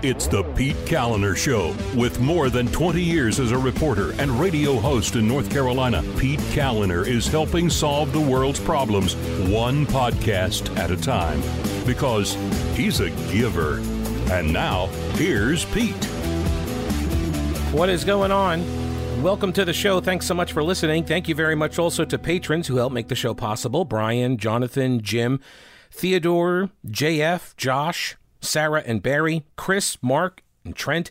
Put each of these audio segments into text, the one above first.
It's the Pete Kaliner Show. With more than 20 years as a reporter and radio host in North Carolina, Pete Kaliner is helping solve the world's problems one podcast at a time because he's a giver. And now, here's Pete. What is going on? Welcome to the show. Thanks so much for listening. Thank you very much also to patrons who help make the show possible Brian, Jonathan, Jim, Theodore, JF, Josh, Sarah and Barry, Chris, Mark, and Trent.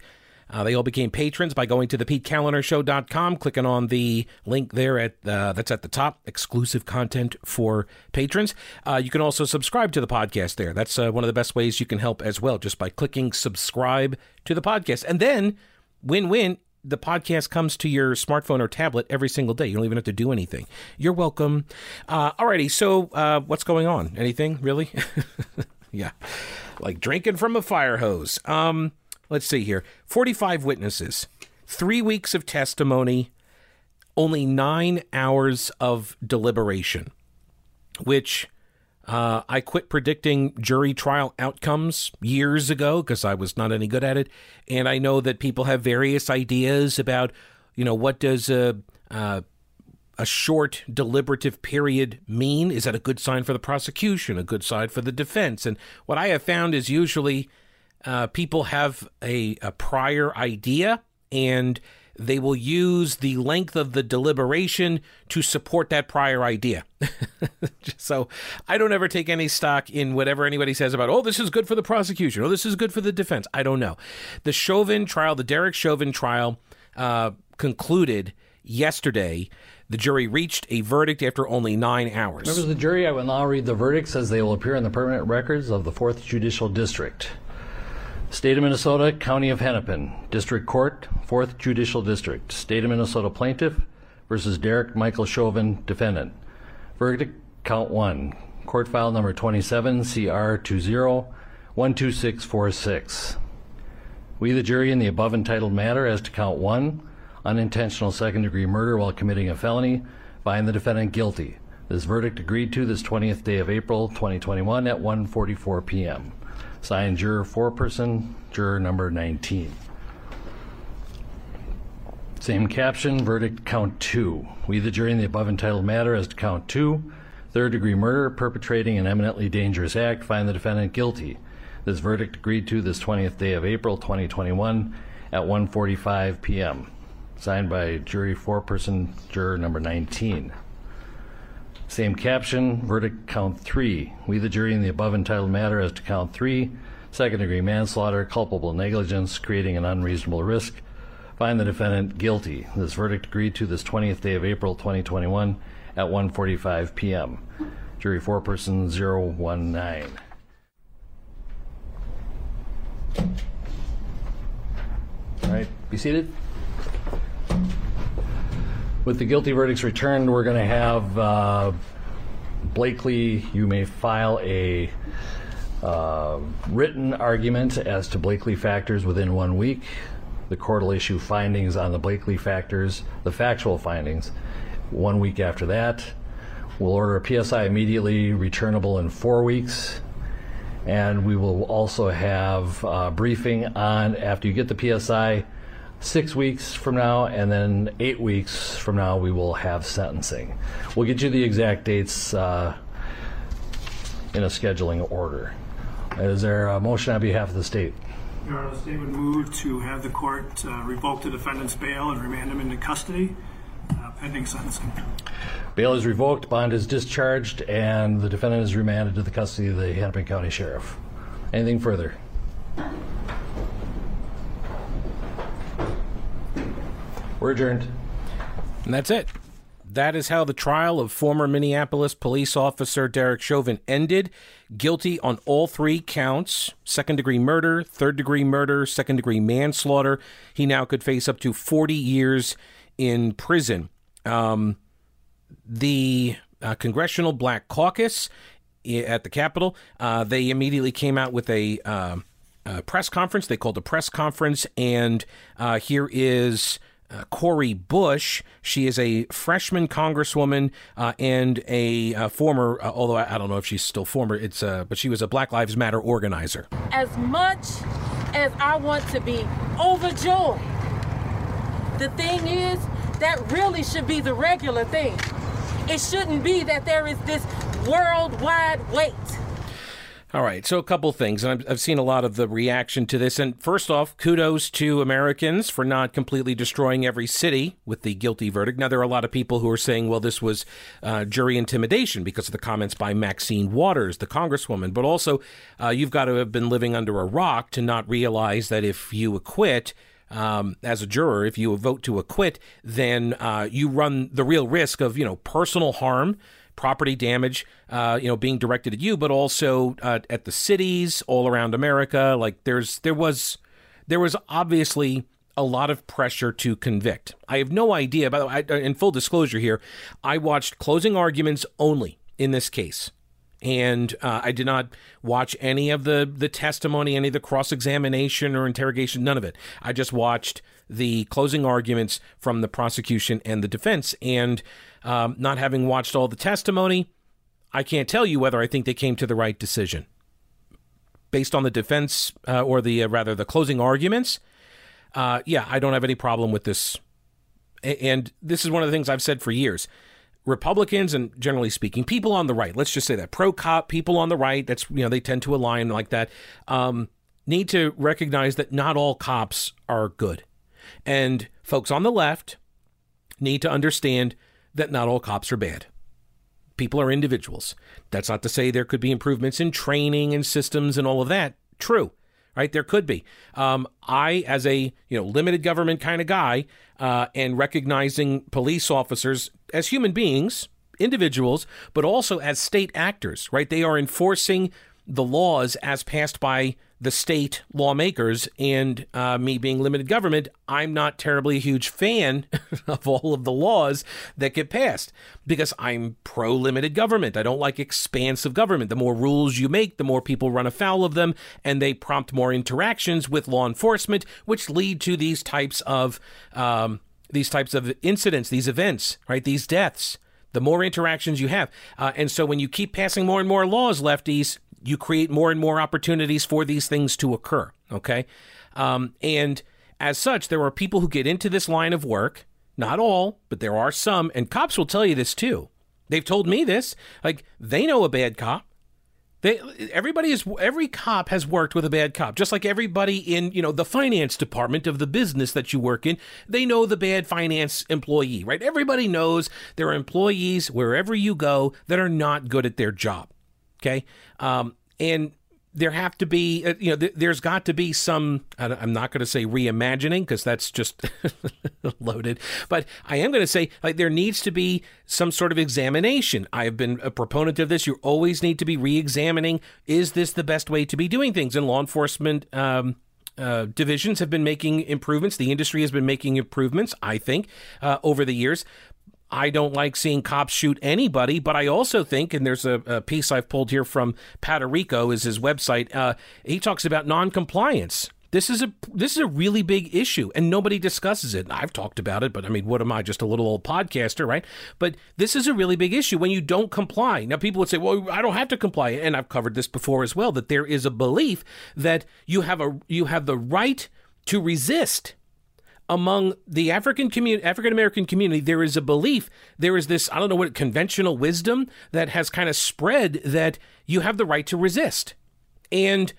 Uh, they all became patrons by going to the PeteKalinershow.com, clicking on the link there at uh, that's at the top, exclusive content for patrons. Uh, you can also subscribe to the podcast there. That's uh, one of the best ways you can help as well, just by clicking subscribe to the podcast. And then, win win, the podcast comes to your smartphone or tablet every single day. You don't even have to do anything. You're welcome. Uh, alrighty, so uh, what's going on? Anything really? yeah like drinking from a fire hose. Um, let's see here 45 witnesses, three weeks of testimony, only nine hours of deliberation, which uh, I quit predicting jury trial outcomes years ago because I was not any good at it. And I know that people have various ideas about, you know, what does a, uh, a short deliberative period mean? Is that a good sign for the prosecution, a good sign for the defense? And what I have found is usually uh, people have a, a prior idea and they will use the length of the deliberation to support that prior idea. so I don't ever take any stock in whatever anybody says about, oh, this is good for the prosecution, oh, this is good for the defense. I don't know. The Chauvin trial, the Derek Chauvin trial, uh, concluded yesterday. The jury reached a verdict after only nine hours. Members of the jury, I will now read the verdict as they will appear in the permanent records of the 4th Judicial District. State of Minnesota, County of Hennepin, District Court, 4th Judicial District. State of Minnesota Plaintiff versus Derek Michael Chauvin, Defendant. Verdict Count 1. Court file number 27, CR 20 12646. We, the jury, in the above entitled matter as to count 1, unintentional second degree murder while committing a felony, find the defendant guilty. This verdict agreed to this 20th day of April 2021 at 1:44 p.m. Signed juror foreperson, juror number 19. Same caption, verdict count 2. We the jury in the above entitled matter as to count 2, third degree murder perpetrating an eminently dangerous act, find the defendant guilty. This verdict agreed to this 20th day of April 2021 at 1:45 p.m signed by jury four-person juror number 19. Same caption, verdict count three. We, the jury, in the above entitled matter as to count three, second degree manslaughter, culpable negligence, creating an unreasonable risk, find the defendant guilty. This verdict agreed to this 20th day of April 2021 at 1:45 p.m. Jury four-person 019. All right, be seated. With the guilty verdicts returned, we're going to have uh, Blakely, you may file a uh, written argument as to Blakely factors within one week. The court will issue findings on the Blakely factors, the factual findings, one week after that. We'll order a PSI immediately, returnable in four weeks. And we will also have a briefing on, after you get the PSI, six weeks from now, and then eight weeks from now, we will have sentencing. We'll get you the exact dates uh, in a scheduling order. Is there a motion on behalf of the state? Your Honor, the state would move to have the court uh, revoke the defendant's bail and remand him into custody uh, pending sentencing. Bail is revoked, bond is discharged, and the defendant is remanded to the custody of the Hennepin County Sheriff. Anything further? We're adjourned. And that's it. That is how the trial of former Minneapolis police officer Derek Chauvin ended. Guilty on all three counts second degree murder, third degree murder, second degree manslaughter. He now could face up to 40 years in prison. Um, the uh, Congressional Black Caucus at the Capitol, uh, they immediately came out with a, uh, press conference. They called a press conference, and uh, here is uh, Cori Bush. She is a freshman congresswoman uh, and a uh, former, uh, although I, I, don't know if she's still former, it's uh, but she was a Black Lives Matter organizer. As much as I want to be overjoyed. The thing is, that really should be the regular thing. It shouldn't be that there is this worldwide wait. All right, so a couple things, I've, I've seen a lot of the reaction to this. And first off, kudos to Americans for not completely destroying every city with the guilty verdict. Now, there are a lot of people who are saying, well, this was uh, jury intimidation because of the comments by Maxine Waters, the congresswoman. But also, uh, you've got to have been living under a rock to not realize that if you acquit, um, as a juror, if you vote to acquit, then uh, you run the real risk of you know personal harm property damage, uh, you know, being directed at you, but also uh, at the cities all around America. Like there's there was there was obviously a lot of pressure to convict. I have no idea. By the way, I, in full disclosure here, I watched closing arguments only in this case. And uh, I did not watch any of the, the testimony, any of the cross examination or interrogation, none of it. I just watched the closing arguments from the prosecution and the defense. And um, not having watched all the testimony, I can't tell you whether I think they came to the right decision. Based on the defense, uh, or the uh, rather the closing arguments, uh, yeah, I don't have any problem with this. And this is one of the things I've said for years. Republicans and generally speaking, people on the right, let's just say that pro cop people on the right, that's you know they tend to align like that, um, need to recognize that not all cops are good, and folks on the left need to understand that not all cops are bad. People are individuals. That's not to say there could be improvements in training and systems and all of that. True, right? There could be. Um, I, as a you know limited government kind of guy, uh, and recognizing police officers as human beings, individuals, but also as state actors, right? They are enforcing the laws as passed by the state lawmakers and uh, me being limited government, I'm not terribly a huge fan of all of the laws that get passed because I'm pro limited government. I don't like expansive government. The more rules you make, the more people run afoul of them, and they prompt more interactions with law enforcement, which lead to these types of um, these types of incidents, these events, right? These deaths. The more interactions you have, uh, and so when you keep passing more and more laws, lefties, you create more and more opportunities for these things to occur. Okay. Um, and as such, there are people who get into this line of work, not all, but there are some, and cops will tell you this too. They've told me this. Like, they know a bad cop. They, everybody is every cop has worked with a bad cop just like everybody in you know the finance department of the business that you work in they know the bad finance employee right everybody knows there are employees wherever you go that are not good at their job Okay. Um, and there have to be, uh, you know, th- there's got to be some, I'm not going to say reimagining because that's just loaded, but I am going to say like there needs to be some sort of examination. I have been a proponent of this. You always need to be re examining is this the best way to be doing things? And law enforcement, um, uh, divisions have been making improvements. The industry has been making improvements, I think, uh, over the years. I don't like seeing cops shoot anybody, but I also think, and there's a, a piece I've pulled here from Patterico is his website. Uh, he talks about noncompliance. This is a this is a really big issue, and nobody discusses it. I've talked about it, but I mean, what am I? Just a little old podcaster, right? But this is a really big issue when you don't comply. Now, people would say, "Well, I don't have to comply," and I've covered this before as well. That there is a belief that you have a you have the right to resist among the African community, African American community, there is a belief, there is this, I don't know what, conventional wisdom that has kind of spread that you have the right to resist. And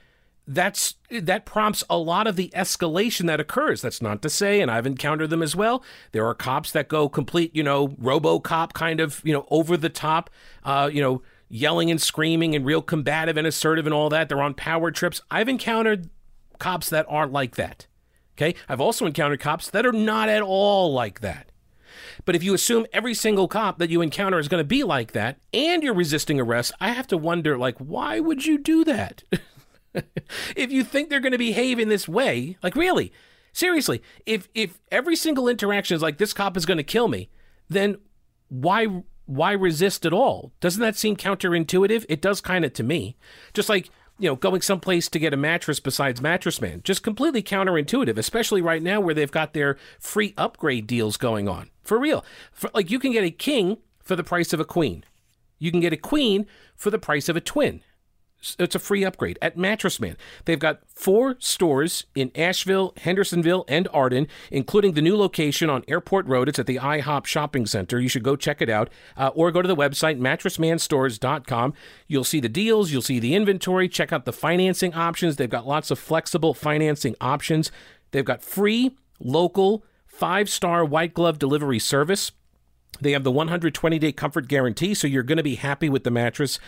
that's that prompts a lot of the escalation that occurs. That's not to say, and I've encountered them as well. There are cops that go complete, you know, RoboCop kind of, you know, over the top, uh, you know, yelling and screaming and real combative and assertive and all that. They're on power trips. I've encountered cops that aren't like that. Okay. I've also encountered cops that are not at all like that. But if you assume every single cop that you encounter is going to be like that and you're resisting arrest, I have to wonder, like, why would you do that? if you think they're going to behave in this way, like, really, seriously, if if every single interaction is like this cop is going to kill me, then why why resist at all? Doesn't that seem counterintuitive? It does kind of to me. Just like you know, going someplace to get a mattress besides Mattress Man. Just completely counterintuitive, especially right now where they've got their free upgrade deals going on. For real. For, like, you can get a king for the price of a queen. You can get a queen for the price of a twin. It's a free upgrade at Mattress Man. They've got four stores in Asheville, Hendersonville, and Arden, including the new location on Airport Road. It's at the IHOP Shopping Center. You should go check it out, uh, or go to the website mattressmanstores.com. You'll see the deals, you'll see the inventory. Check out the financing options. They've got lots of flexible financing options. They've got free, local, five star white glove delivery service. They have the 120 day comfort guarantee, so you're going to be happy with the mattress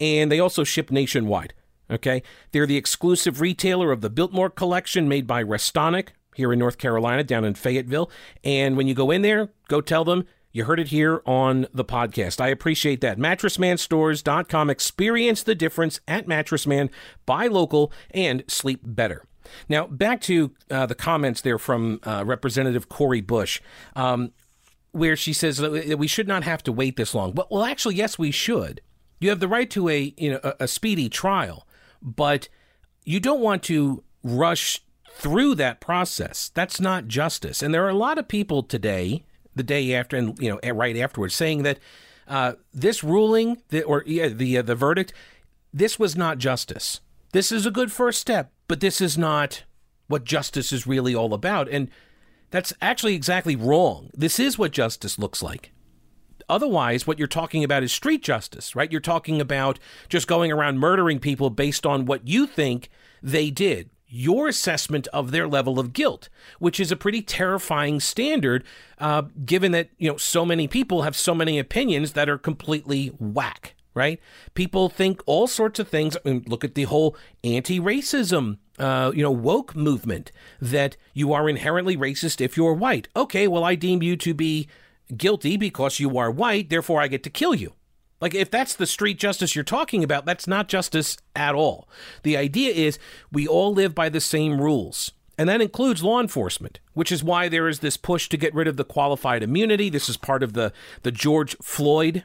and they also ship nationwide. Okay, they're the exclusive retailer of the Biltmore collection made by Restonic here in North Carolina, down in Fayetteville. And when you go in there, go tell them you heard it here on the podcast. I appreciate that. MattressManStores.com. Experience the difference at Mattress Man. Buy local and sleep better. Now, back to uh, the comments there from uh, Representative Cori Bush. Um, where she says that we should not have to wait this long. But well, actually, yes, we should. You have the right to a you know a, a speedy trial, but you don't want to rush through that process. That's not justice. And there are a lot of people today, the day after, and you know, right afterwards, saying that uh, this ruling, the, or yeah, the uh, the verdict, this was not justice. This is a good first step, but this is not what justice is really all about. And that's actually exactly wrong. This is what justice looks like. Otherwise, what you're talking about is street justice, right? You're talking about just going around murdering people based on what you think they did. Your assessment of their level of guilt, which is a pretty terrifying standard, uh, given that you know so many people have so many opinions that are completely whack. Right? People think all sorts of things. I mean, look at the whole anti-racism uh, you know, woke movement that you are inherently racist if you're white. Okay, well, I deem you to be guilty because you are white, therefore I get to kill you. Like, if that's the street justice you're talking about, that's not justice at all. The idea is we all live by the same rules. And that includes law enforcement, which is why there is this push to get rid of the qualified immunity. This is part of the, the George Floyd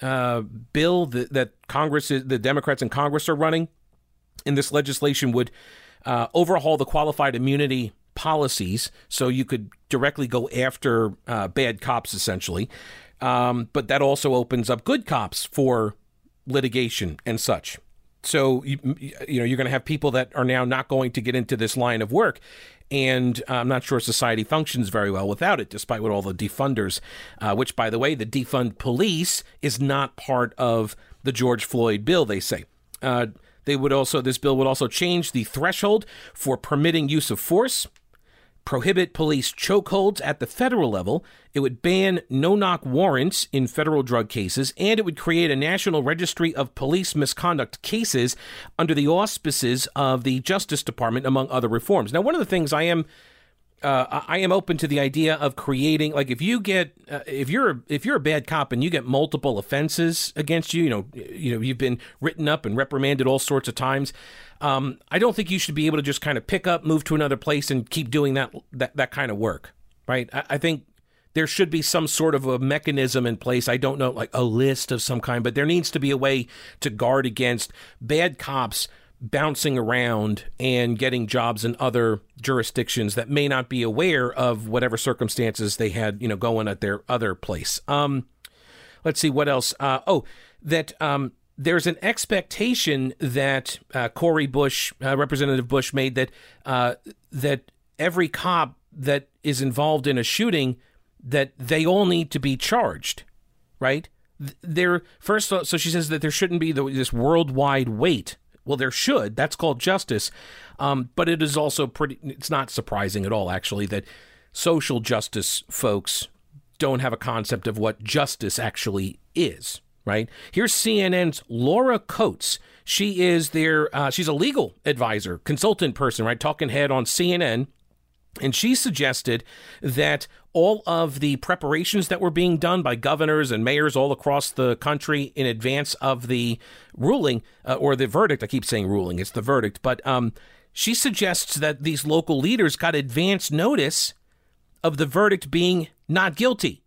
uh, bill that, that Congress, is, the Democrats in Congress are running. And this legislation would uh, overhaul the qualified immunity policies, so you could directly go after uh, bad cops, essentially. Um, but that also opens up good cops for litigation and such. So you, you know you're going to have people that are now not going to get into this line of work, and uh, I'm not sure society functions very well without it, despite what all the defunders. Uh, which, by the way, the defund police is not part of the George Floyd bill. They say. Uh, they would also this bill would also change the threshold for permitting use of force prohibit police chokeholds at the federal level, it would ban no knock warrants in federal drug cases, and it would create a national registry of police misconduct cases under the auspices of the Justice Department, among other reforms. Now, one of the things I am uh, I am open to the idea of creating like if you get uh, if you're if you're a bad cop and you get multiple offenses against you, you know, you know you've been written up and reprimanded all sorts of times. Um, I don't think you should be able to just kind of pick up, move to another place, and keep doing that that, that kind of work, right? I, I think there should be some sort of a mechanism in place. I don't know, like a list of some kind, but there needs to be a way to guard against bad cops bouncing around and getting jobs in other jurisdictions that may not be aware of whatever circumstances they had, you know, going at their other place. Um, let's see what else. Uh, oh, that um, there's an expectation that uh, Cori Bush, uh, Representative Bush, made that uh, that every cop that is involved in a shooting that they all need to be charged, right? There first, so she says that there shouldn't be this worldwide wait. Well, there should. That's called justice. Um, but it is also pretty. It's not surprising at all, actually, that social justice folks don't have a concept of what justice actually is right? Here's CNN's Laura Coates. She is their, uh, she's a legal advisor, consultant person, right? Talking head on CNN. And she suggested that all of the preparations that were being done by governors and mayors all across the country in advance of the ruling uh, or the verdict, I keep saying ruling, it's the verdict, but um, she suggests that these local leaders got advance notice of the verdict being not guilty.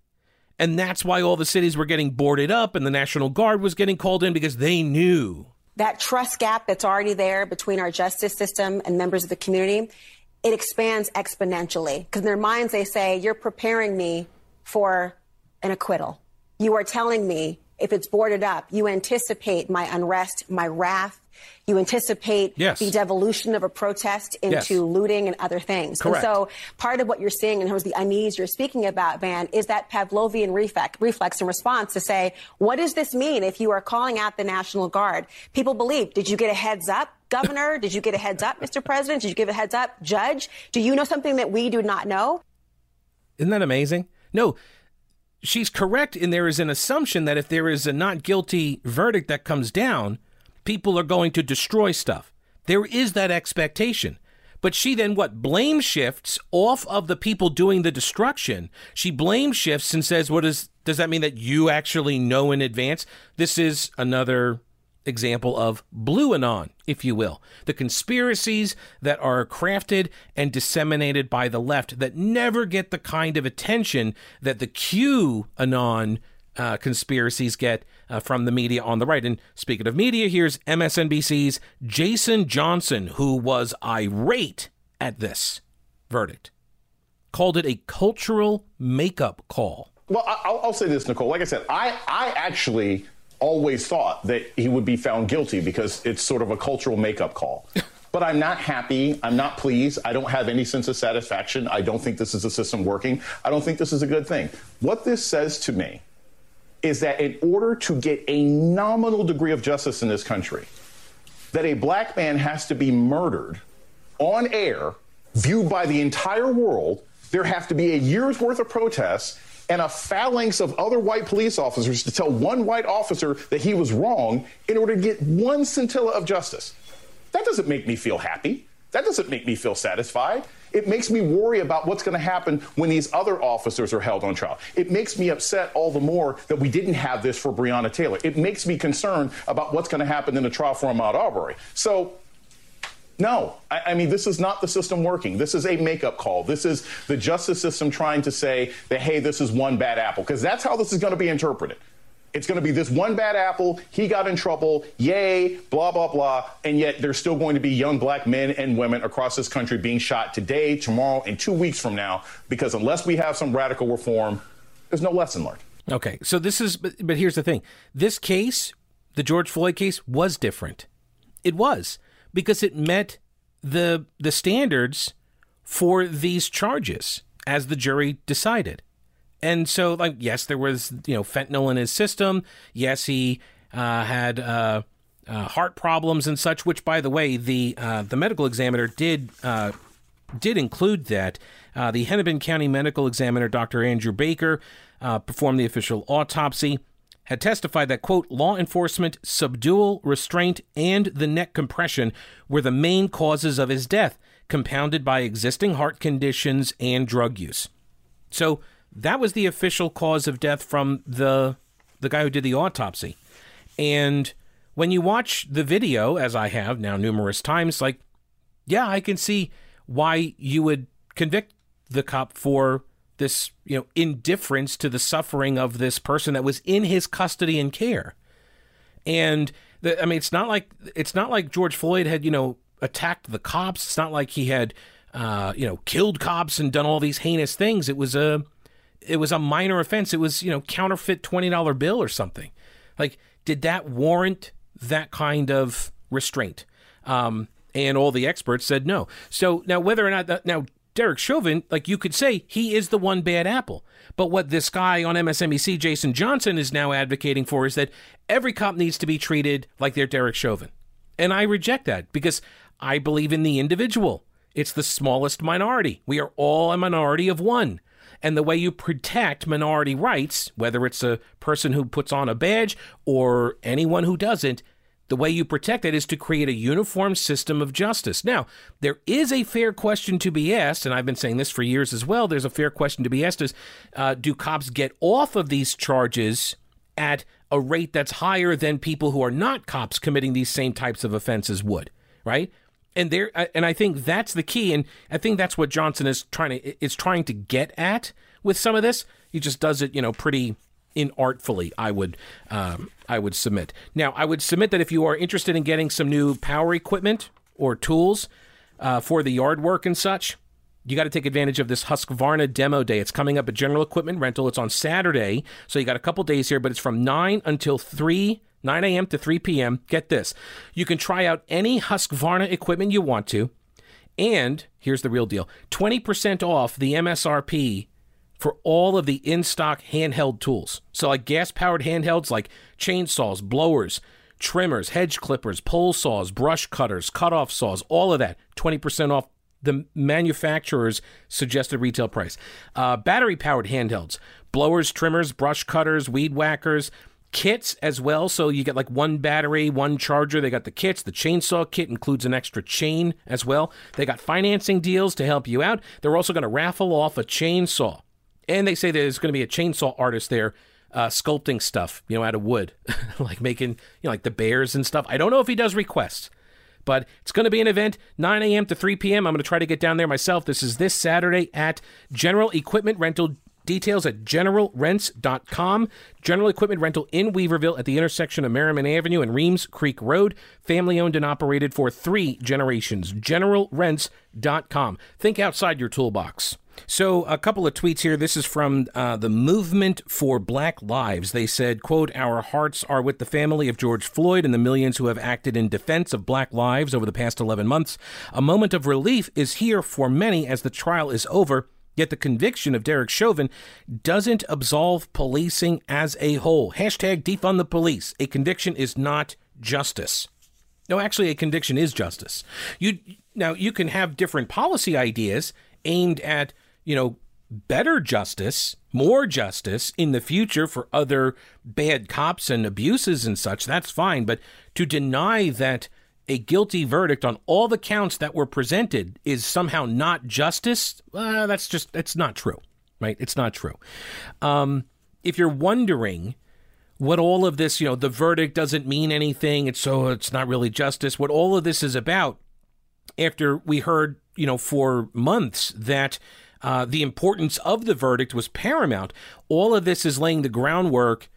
And that's why all the cities were getting boarded up and the National Guard was getting called in because they knew. That trust gap that's already there between our justice system and members of the community, it expands exponentially. Because in their minds, they say, You're preparing me for an acquittal. You are telling me if it's boarded up, you anticipate my unrest, my wrath, You anticipate Yes. the devolution of a protest into Yes. looting and other things. Correct. And so part of what you're seeing in terms of the unease you're speaking about, Van, is that Pavlovian reflex, reflex in response to say, what does this mean if you are calling out the National Guard? People believe, did you get a heads up? Governor, did you get a heads up, Mr. President? Did you give a heads up? Judge, do you know something that we do not know? Isn't that amazing? No, she's correct and there is an assumption that if there is a not guilty verdict that comes down, people are going to destroy stuff. There is that expectation. But she then what blame shifts off of the people doing the destruction. She blame shifts and says, "What is does that mean that you actually know in advance?" This is another example of blue anon, if you will. The conspiracies that are crafted and disseminated by the left that never get the kind of attention that the Q anon uh, conspiracies get uh, from the media on the right. And speaking of media, here's MSNBC's Jason Johnson, who was irate at this verdict, called it a cultural makeup call. Well, I'll, I'll say this, Nicole. Like I said, I, I actually always thought that he would be found guilty because it's sort of a cultural makeup call. But I'm not happy. I'm not pleased. I don't have any sense of satisfaction. I don't think this is a system working. I don't think this is a good thing. What this says to me is that in order to get a nominal degree of justice in this country, that a black man has to be murdered on air, viewed by the entire world. There have to be a year's worth of protests and a phalanx of other white police officers to tell one white officer that he was wrong in order to get one scintilla of justice. That doesn't make me feel happy. That doesn't make me feel satisfied. It makes me worry about what's going to happen when these other officers are held on trial. It makes me upset all the more that we didn't have this for Breonna Taylor. It makes me concerned about what's going to happen in the trial for Ahmaud Arbery. So no, I, I, mean, this is not the system working. This is a makeup call. This is the justice system trying to say that, hey, this is one bad apple, because that's how this is going to be interpreted. It's going to be this one bad apple. He got in trouble. Yay, blah, blah, blah. And yet there's still going to be young black men and women across this country being shot today, tomorrow, and two weeks from now, because unless we have some radical reform, there's no lesson learned. Okay, so this is, but, but here's the thing this case, the George Floyd case, was different. It was because it met the the standards for these charges as the jury decided. And so, like, yes, there was you know fentanyl in his system. Yes, he uh, had uh, uh, heart problems and such. Which, by the way, the uh, the medical examiner did uh, did include that. Uh, the Hennepin County medical examiner, Dr. Andrew Baker, performed the official autopsy had testified that, quote, law enforcement, subdual, restraint, and the neck compression were the main causes of his death, compounded by existing heart conditions and drug use. So that was the official cause of death from the the guy who did the autopsy. And when you watch the video, as I have now numerous times, like, yeah, I can see why you would convict the cop for this you know indifference to the suffering of this person that was in his custody and care. And the, i mean it's not like it's not like george floyd had you know attacked the cops. It's not like he had uh, you know killed cops and done all these heinous things. It was a it was a minor offense. It was you know counterfeit $20 bill or something. Like did that warrant that kind of restraint? Um, and all the experts said no. So now whether or not that now Derek Chauvin, like you could say, he is the one bad apple. But what this guy on MSNBC, Jason Johnson, is now advocating for is that every cop needs to be treated like they're Derek Chauvin. And I reject that because I believe in the individual. It's the smallest minority. We are all a minority of one. And the way you protect minority rights, whether it's a person who puts on a badge or anyone who doesn't, the way you protect it is to create a uniform system of justice. Now, there is a fair question to be asked, and I've been saying this for years as well. There's a fair question to be asked: Is uh, do cops get off of these charges at a rate that's higher than people who are not cops committing these same types of offenses would? Right? And there, and I think that's the key, and I think that's what Johnson is trying to is trying to get at with some of this. He just does it, you know, pretty inartfully. I would um, I would submit. Now, I would submit that if you are interested in getting some new power equipment or tools uh, for the yard work and such, you got to take advantage of this Husqvarna demo day. It's coming up at General Equipment Rental. It's on Saturday, so you got a couple days here, but it's from 9 until 3 9 a.m. to 3 p.m. Get this. You can try out any Husqvarna equipment you want to. And here's the real deal 20% off the MSRP for all of the in stock handheld tools. So, like gas powered handhelds like chainsaws, blowers, trimmers, hedge clippers, pole saws, brush cutters, cutoff saws, all of that, 20% off the manufacturer's suggested retail price. Uh, battery powered handhelds, blowers, trimmers, brush cutters, weed whackers, kits as well. So you get like one battery, one charger. They got the kits. The chainsaw kit includes an extra chain as well. They got financing deals to help you out. They're also going to raffle off a chainsaw. And they say there's going to be a chainsaw artist there uh, sculpting stuff, you know, out of wood, like making, you know, like the bears and stuff. I don't know if he does requests, but it's going to be an event 9 a.m. to 3 p.m. I'm going to try to get down there myself. This is this Saturday at General Equipment Rental. Details at generalrents.com. General Equipment Rental in Weaverville at the intersection of Merrimon Avenue and Reems Creek Road. Family owned and operated for three generations. Generalrents.com. Think outside your toolbox. So a couple of tweets here. This is from uh, the Movement for Black Lives. They said, "quote Our hearts are with the family of George Floyd and the millions who have acted in defense of Black lives over the past 11 months. A moment of relief is here for many as the trial is over." Yet the conviction of Derek Chauvin doesn't absolve policing as a whole. Hashtag defund the police. A conviction is not justice. No, actually, a conviction is justice. You now you can have different policy ideas aimed at you know, better justice, more justice in the future for other bad cops and abuses and such, that's fine. But to deny that a guilty verdict on all the counts that were presented is somehow not justice, uh, that's just, it's not true, right? It's not true. Um, if you're wondering, what all of this, you know, the verdict doesn't mean anything. It's so it's not really justice. What all of this is about, after we heard, you know, for months that uh, the importance of the verdict was paramount. All of this is laying the groundwork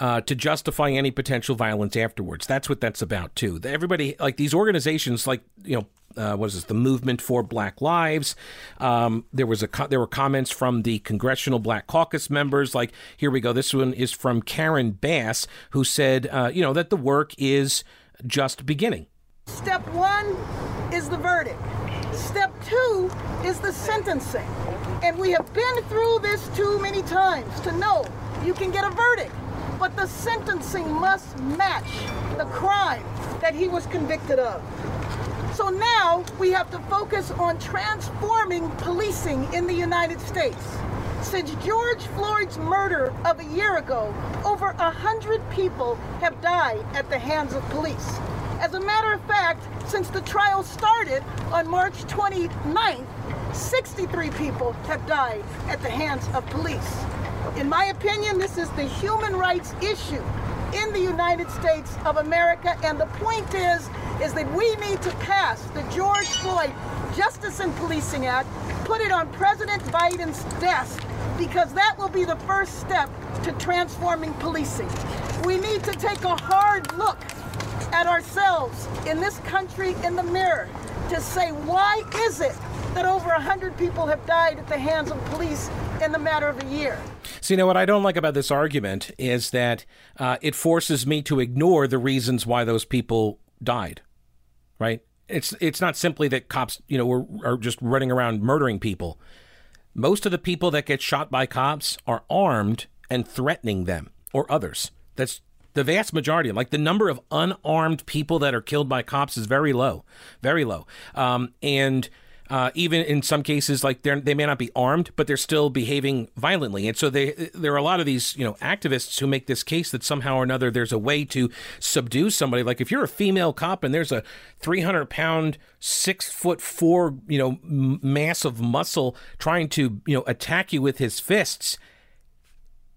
uh, to justify any potential violence afterwards. That's what that's about too. Everybody, like these organizations, like you know, uh, what is this? The Movement for Black Lives. Um, there was a co- there were comments from the Congressional Black Caucus members. Like here we go. This one is from Karen Bass, who said, uh, you know, that the work is just beginning. Step one is the verdict. Step two is the sentencing. And we have been through this too many times to know you can get a verdict, but the sentencing must match the crime that he was convicted of. So now we have to focus on transforming policing in the United States. Since George Floyd's murder of a year ago, over a hundred people have died at the hands of police. As a matter of fact, since the trial started on March 29th, 63 people have died at the hands of police. In my opinion, this is the human rights issue in the United States of America, and the point is, is that we need to pass the George Floyd Justice and Policing Act, put it on President Biden's desk, because that will be the first step to transforming policing. We need to take a hard look at ourselves in this country in the mirror to say, why is it that over 100 people have died at the hands of police in the matter of a year? You know, what I don't like about this argument is that uh, it forces me to ignore the reasons why those people died, right? It's, it's not simply that cops, you know, are, are just running around murdering people. Most of the people that get shot by cops are armed and threatening them or others. That's the vast majority, like the number of unarmed people that are killed by cops, is very low, very low. Um, and uh, even in some cases, like they they may not be armed, but they're still behaving violently. And so they, there are a lot of these, you know, activists who make this case that somehow or another there's a way to subdue somebody. Like if you're a female cop and there's a 300 pound, six foot four, you know, mass of muscle trying to, you know, attack you with his fists,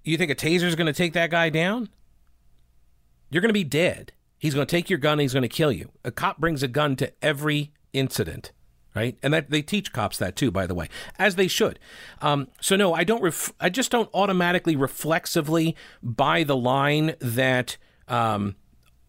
you think a taser is going to take that guy down? You're going to be dead. He's going to take your gun. he's going to kill you. A cop brings a gun to every incident, right? And that they teach cops that too, by the way, as they should. Um, so no, I don't. Ref- I just don't automatically, reflexively buy the line that um,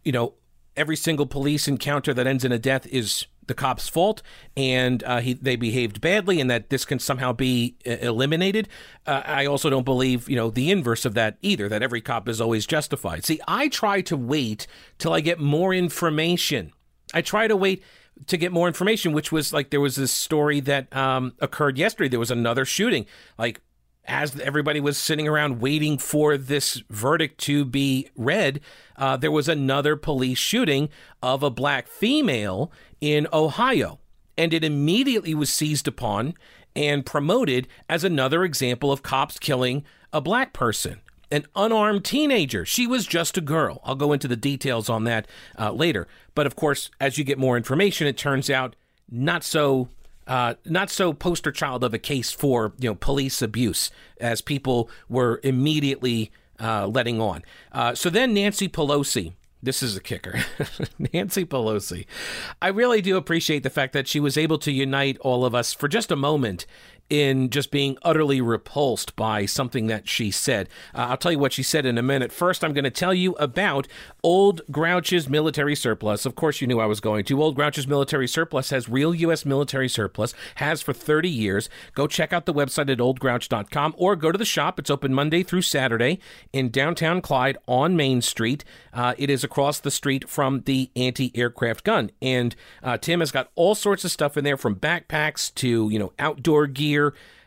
you know every single police encounter that ends in a death is the cop's fault and uh, he, they behaved badly and that this can somehow be uh, eliminated. Uh, I also don't believe, you know, the inverse of that either, that every cop is always justified. See, I try to wait till I get more information. I try to wait to get more information, which was like there was this story that um, occurred yesterday. There was another shooting. Like as everybody was sitting around waiting for this verdict to be read, uh, there was another police shooting of a black female in Ohio. And it immediately was seized upon and promoted as another example of cops killing a black person, an unarmed teenager. She was just a girl. I'll go into the details on that uh, later. But of course, as you get more information, it turns out not so uh, not so poster child of a case for you know police abuse as people were immediately uh, letting on. Uh, so then Nancy Pelosi. This is a kicker. Nancy Pelosi. I really do appreciate the fact that she was able to unite all of us for just a moment in just being utterly repulsed by something that she said. Uh, I'll tell you what she said in a minute. First, I'm going to tell you about Old Grouch's military surplus. Of course, you knew I was going to. Old Grouch's military surplus has real U.S. military surplus, has for 30 years. Go check out the website at oldgrouch.com or go to the shop. It's open Monday through Saturday in downtown Clyde on Main Street. Uh, it is across the street from the anti aircraft gun. And uh, Tim has got all sorts of stuff in there from backpacks to, you know, outdoor gear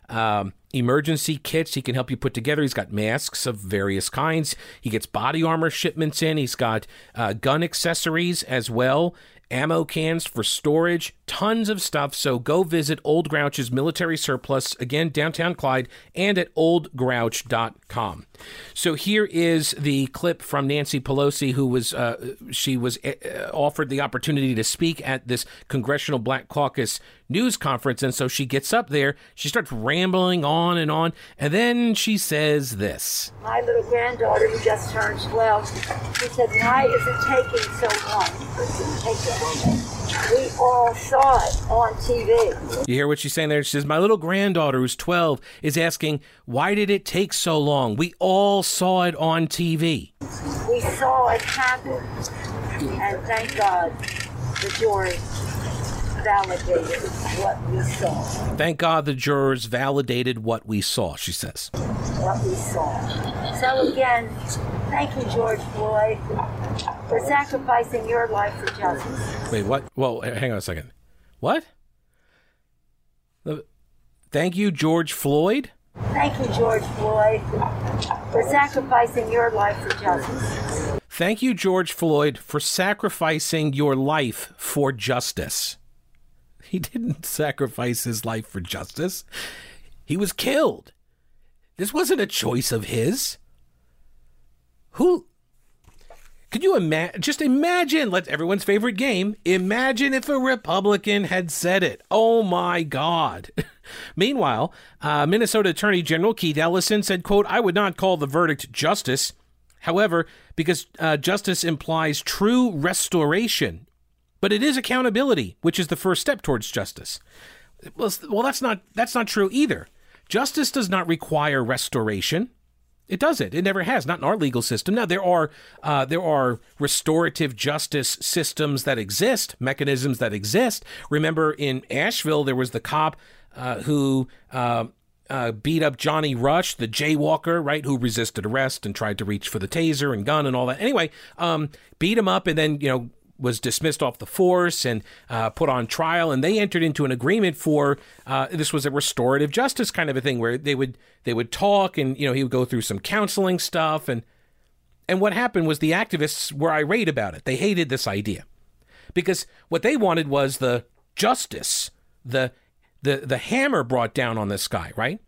um, emergency kits he can help you put together. He's got masks of various kinds. He gets body armor shipments in. He's got uh, gun accessories as well ammo cans for storage, tons of stuff. So go visit Old Grouch's military surplus, again, downtown Clyde, and at oldgrouch.com. So here is the clip from Nancy Pelosi, who was, uh, she was uh, offered the opportunity to speak at this Congressional Black Caucus news conference. And so she gets up there, she starts rambling on and on, and then she says this. My little granddaughter, who just turned 12, she said, Why is it taking so long? We all saw it on TV. You hear what she's saying there? She says, My little granddaughter, who's 12, is asking, Why did it take so long? We all saw it on TV. We saw it happen. And thank God the jury validated what we saw. Thank God the jurors validated what we saw, she says. What we saw. So again, thank you, George Floyd for sacrificing your life for justice. Wait, what? Well, hang on a second. What? Thank you, George Floyd? Thank you, George Floyd, for sacrificing your life for justice. Thank you, George Floyd, for sacrificing your life for justice. He didn't sacrifice his life for justice. He was killed. This wasn't a choice of his. Who could you imagine? Just imagine, Let's everyone's favorite game. Imagine if a Republican had said it. Oh my God. Meanwhile, uh, Minnesota Attorney General Keith Ellison said, "quote I would not call the verdict justice. However, because uh, justice implies true restoration, but it is accountability, which is the first step towards justice. Well, well, that's not that's not true either. Justice does not require restoration." It doesn't. It never has. Not in our legal system. Now there are uh, there are restorative justice systems that exist, mechanisms that exist. Remember, in Asheville, there was the cop uh, who uh, uh, beat up Johnny Rush, the jaywalker, right, who resisted arrest and tried to reach for the taser and gun and all that. Anyway, um, beat him up and then you know was dismissed off the force and uh, put on trial, and they entered into an agreement for uh, this was a restorative justice kind of a thing where they would they would talk and you know he would go through some counseling stuff and and what happened was the activists were irate about it. They hated this idea because what they wanted was the justice, the the the hammer brought down on this guy, right?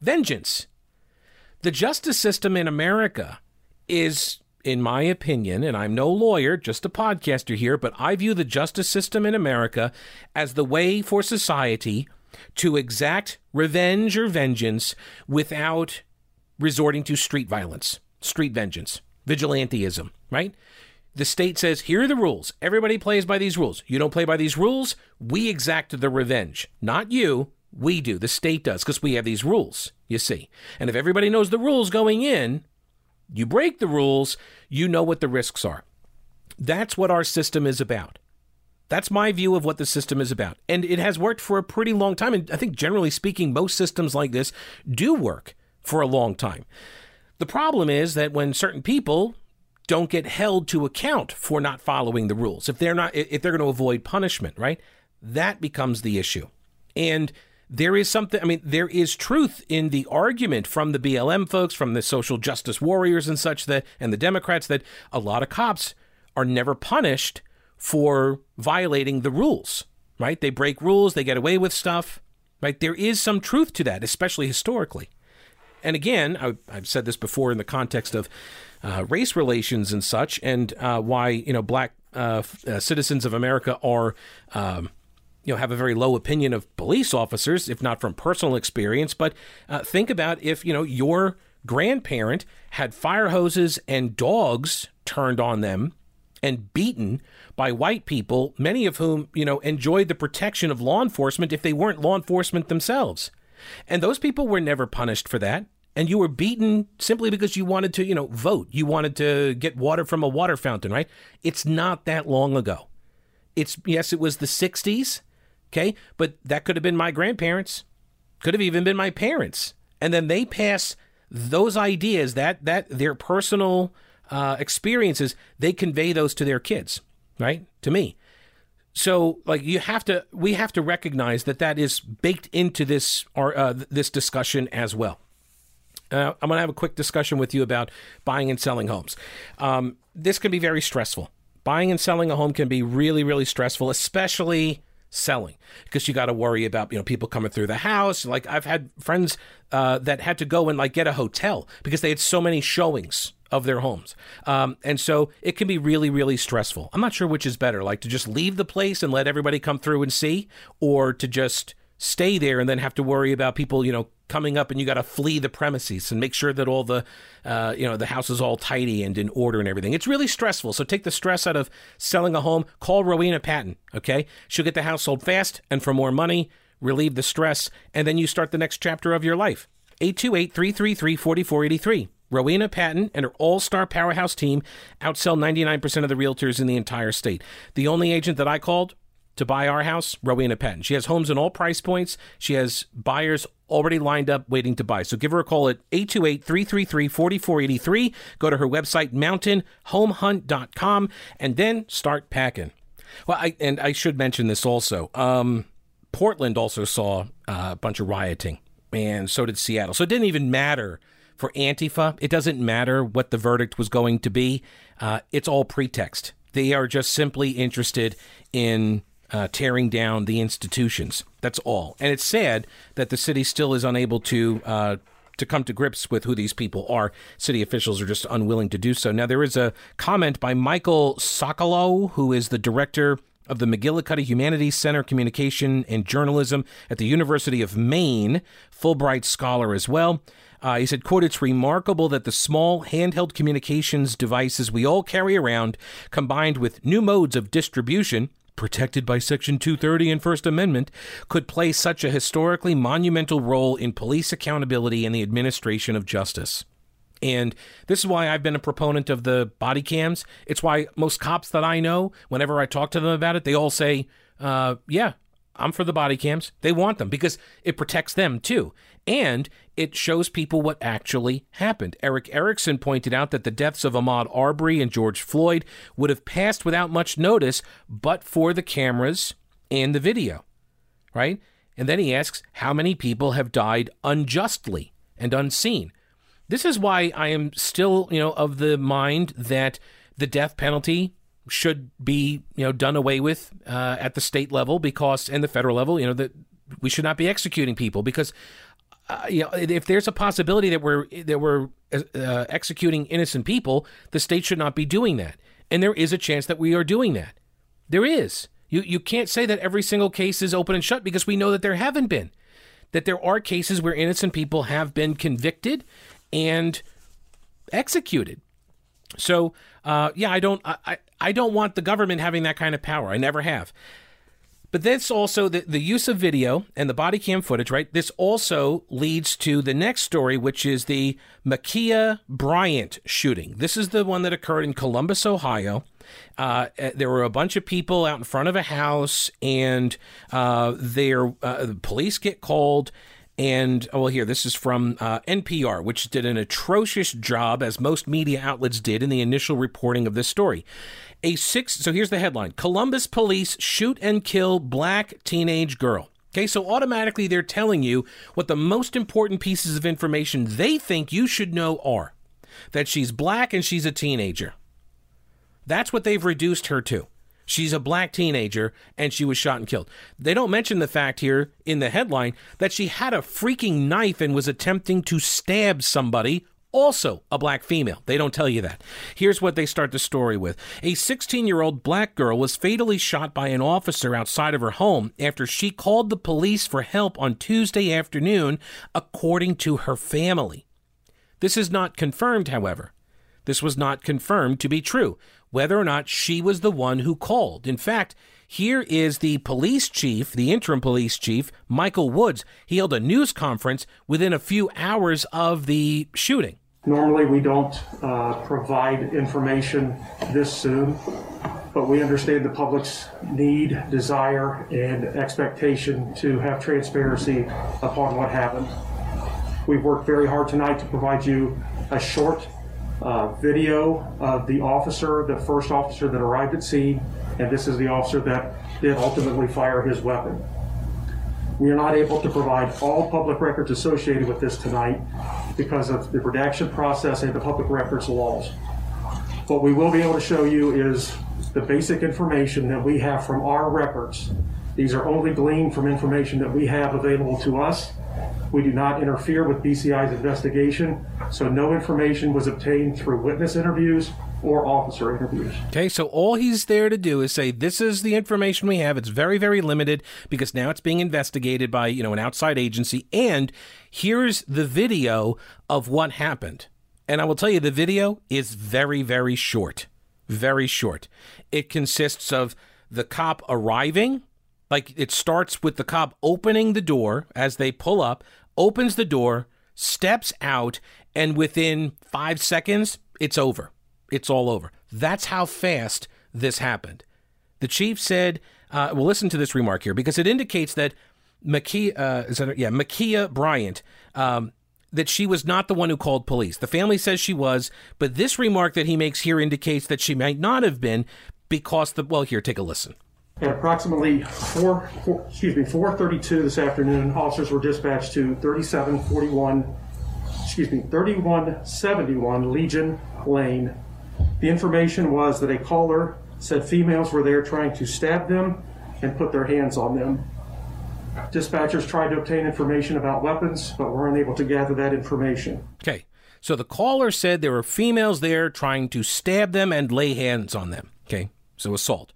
Vengeance. The justice system in America is in my opinion, and I'm no lawyer, just a podcaster here, but I view the justice system in America as the way for society to exact revenge or vengeance without resorting to street violence, street vengeance, vigilanteism, right? The state says, here are the rules. Everybody plays by these rules. You don't play by these rules, we exact the revenge. Not you, we do. The state does, because we have these rules, you see. And if everybody knows the rules going in, you break the rules, you know what the risks are. That's what our system is about. That's my view of what the system is about. And it has worked for a pretty long time. And I think, generally speaking, most systems like this do work for a long time. The problem is that when certain people don't get held to account for not following the rules, if they're not, if they're going to avoid punishment, right? That becomes the issue. And there is something, I mean, there is truth in the argument from the BLM folks, from the social justice warriors and such that, and the Democrats that a lot of cops are never punished for violating the rules, right? They break rules, they get away with stuff, right? There is some truth to that, especially historically. And again, I, have said this before in the context of uh, race relations and such, and uh, why you know black uh, uh citizens of America are. Um, you know, have a very low opinion of police officers, if not from personal experience. But uh, think about if you know your grandparent had fire hoses and dogs turned on them and beaten by white people, many of whom, you know, enjoyed the protection of law enforcement if they weren't law enforcement themselves. And those people were never punished for that and you were beaten simply because you wanted to, you know, vote. You wanted to get water from a water fountain, right? It's not that long ago. It's yes, it was the 60s, okay? But that could have been my grandparents. Could have even been my parents. And then they pass those ideas that that their personal uh, experiences, they convey those to their kids, right? To me. So, like, you have to, we have to recognize that that is baked into this, or uh, this discussion as well. Uh, I'm going to have a quick discussion with you about buying and selling homes. Um, this can be very stressful. Buying and selling a home can be really, really stressful, especially selling because you got to worry about you know people coming through the house. Like i've had friends uh, that had to go and like get a hotel because they had so many showings of their homes. Um, and so it can be really really stressful. I'm not sure which is better like to just leave the place and let everybody come through and see or to just stay there and then have to worry about people, you know, coming up and you got to flee the premises and make sure that all the, uh, you know, the house is all tidy and in order and everything. It's really stressful. So take the stress out of selling a home. Call Rowena Patton, okay? She'll get the house sold fast and for more money, relieve the stress, and then you start the next chapter of your life. 828 333 4483. Rowena Patton and her all star powerhouse team outsell 99% of the realtors in the entire state. The only agent that I called to buy our house, Rowena Patton. She has homes in all price points. She has buyers already lined up waiting to buy. So give her a call at 828-333-4483. Go to her website, mountainhomehunt.com, and then start packing. Well, I, and I should mention this also. Um, Portland also saw uh, a bunch of rioting, and so did Seattle. So it didn't even matter for Antifa. It doesn't matter what the verdict was going to be. Uh, it's all pretext. They are just simply interested in uh, tearing down the institutions. That's all. And it's sad that the city still is unable to uh, to come to grips with who these people are. City officials are just unwilling to do so. Now there is a comment by Michael Socolow, who is the director of the McGillicuddy Humanities Center Communication and Journalism at the University of Maine, Fulbright scholar as well. Uh, he said, quote, it's remarkable that the small handheld communications devices we all carry around, combined with new modes of distribution, protected by Section 230 and First Amendment, could play such a historically monumental role in police accountability and the administration of justice. And this is why I've been a proponent of the body cams. It's why most cops that I know, whenever I talk to them about it, they all say, uh, yeah, I'm for the body cams. They want them because it protects them too. And it shows people what actually happened. Erick Erickson pointed out that the deaths of Ahmaud Arbery and George Floyd would have passed without much notice but for the cameras and the video, right? And then he asks, how many people have died unjustly and unseen? This is why I am still, you know, of the mind that the death penalty should be you know done away with uh, at the state level because and the federal level you know that we should not be executing people because uh, you know if there's a possibility that we're that we're uh, executing innocent people the state should not be doing that. And there is a chance that we are doing that. There is. You you can't say that every single case is open and shut because we know that there haven't been. That there are cases where innocent people have been convicted and executed. So uh, yeah, I don't I, I don't want the government having that kind of power. I never have. But this also the, the use of video and the body cam footage, right? This also leads to the next story, which is the Ma'Khia Bryant shooting. This is the one that occurred in Columbus, Ohio. Uh, uh, there were a bunch of people out in front of a house, and uh, their uh, the police get called. And oh, well, here this is from uh, NPR, which did an atrocious job, as most media outlets did, in the initial reporting of this story. A six. So here's the headline: Columbus police shoot and kill black teenage girl. Okay, so automatically they're telling you what the most important pieces of information they think you should know are that she's black and she's a teenager. That's what they've reduced her to. She's a black teenager and she was shot and killed. They don't mention the fact here in the headline that she had a freaking knife and was attempting to stab somebody, also a black female. They don't tell you that. Here's what they start the story with A 16 year old black girl was fatally shot by an officer outside of her home after she called the police for help on Tuesday afternoon, according to her family. This is not confirmed, however. This was not confirmed to be true whether or not she was the one who called. In fact, here is the police chief, the interim police chief, Michael Woods. He held a news conference within a few hours of the shooting. Normally, we don't uh, provide information this soon, but we understand the public's need, desire, and expectation to have transparency upon what happened. We've worked very hard tonight to provide you a short uh, video of the officer, the first officer that arrived at scene, and this is the officer that did ultimately fire his weapon. We are not able to provide all public records associated with this tonight because of the redaction process and the public records laws. What we will be able to show you is the basic information that we have from our records. These are only gleaned from information that we have available to us we do not interfere with BCI's investigation, so no information was obtained through witness interviews or officer interviews. Okay, so all he's there to do is say this is the information we have. It's very, very limited because now it's being investigated by, you know, an outside agency. And here's the video of what happened. And I will tell you the video is very, very short. Very short. It consists of the cop arriving. Like it starts with the cop opening the door as they pull up, opens the door, steps out, and within five seconds, it's over. It's all over. That's how fast this happened. The chief said, uh, "Well, listen to this remark here because it indicates that Ma'Khia, uh, yeah, Ma'Khia Bryant." Um, that she was not the one who called police. The family says she was, but this remark that he makes here indicates that she might not have been because the well here take a listen. At approximately 4, 4 excuse me, 4:32 this afternoon, officers were dispatched to 3741, excuse me, 3171 Legion Lane. The information was that a caller said females were there trying to stab them and put their hands on them. Dispatchers tried to obtain information about weapons, but were unable to gather that information. Okay. So the caller said there were females there trying to stab them and lay hands on them. Okay. So assault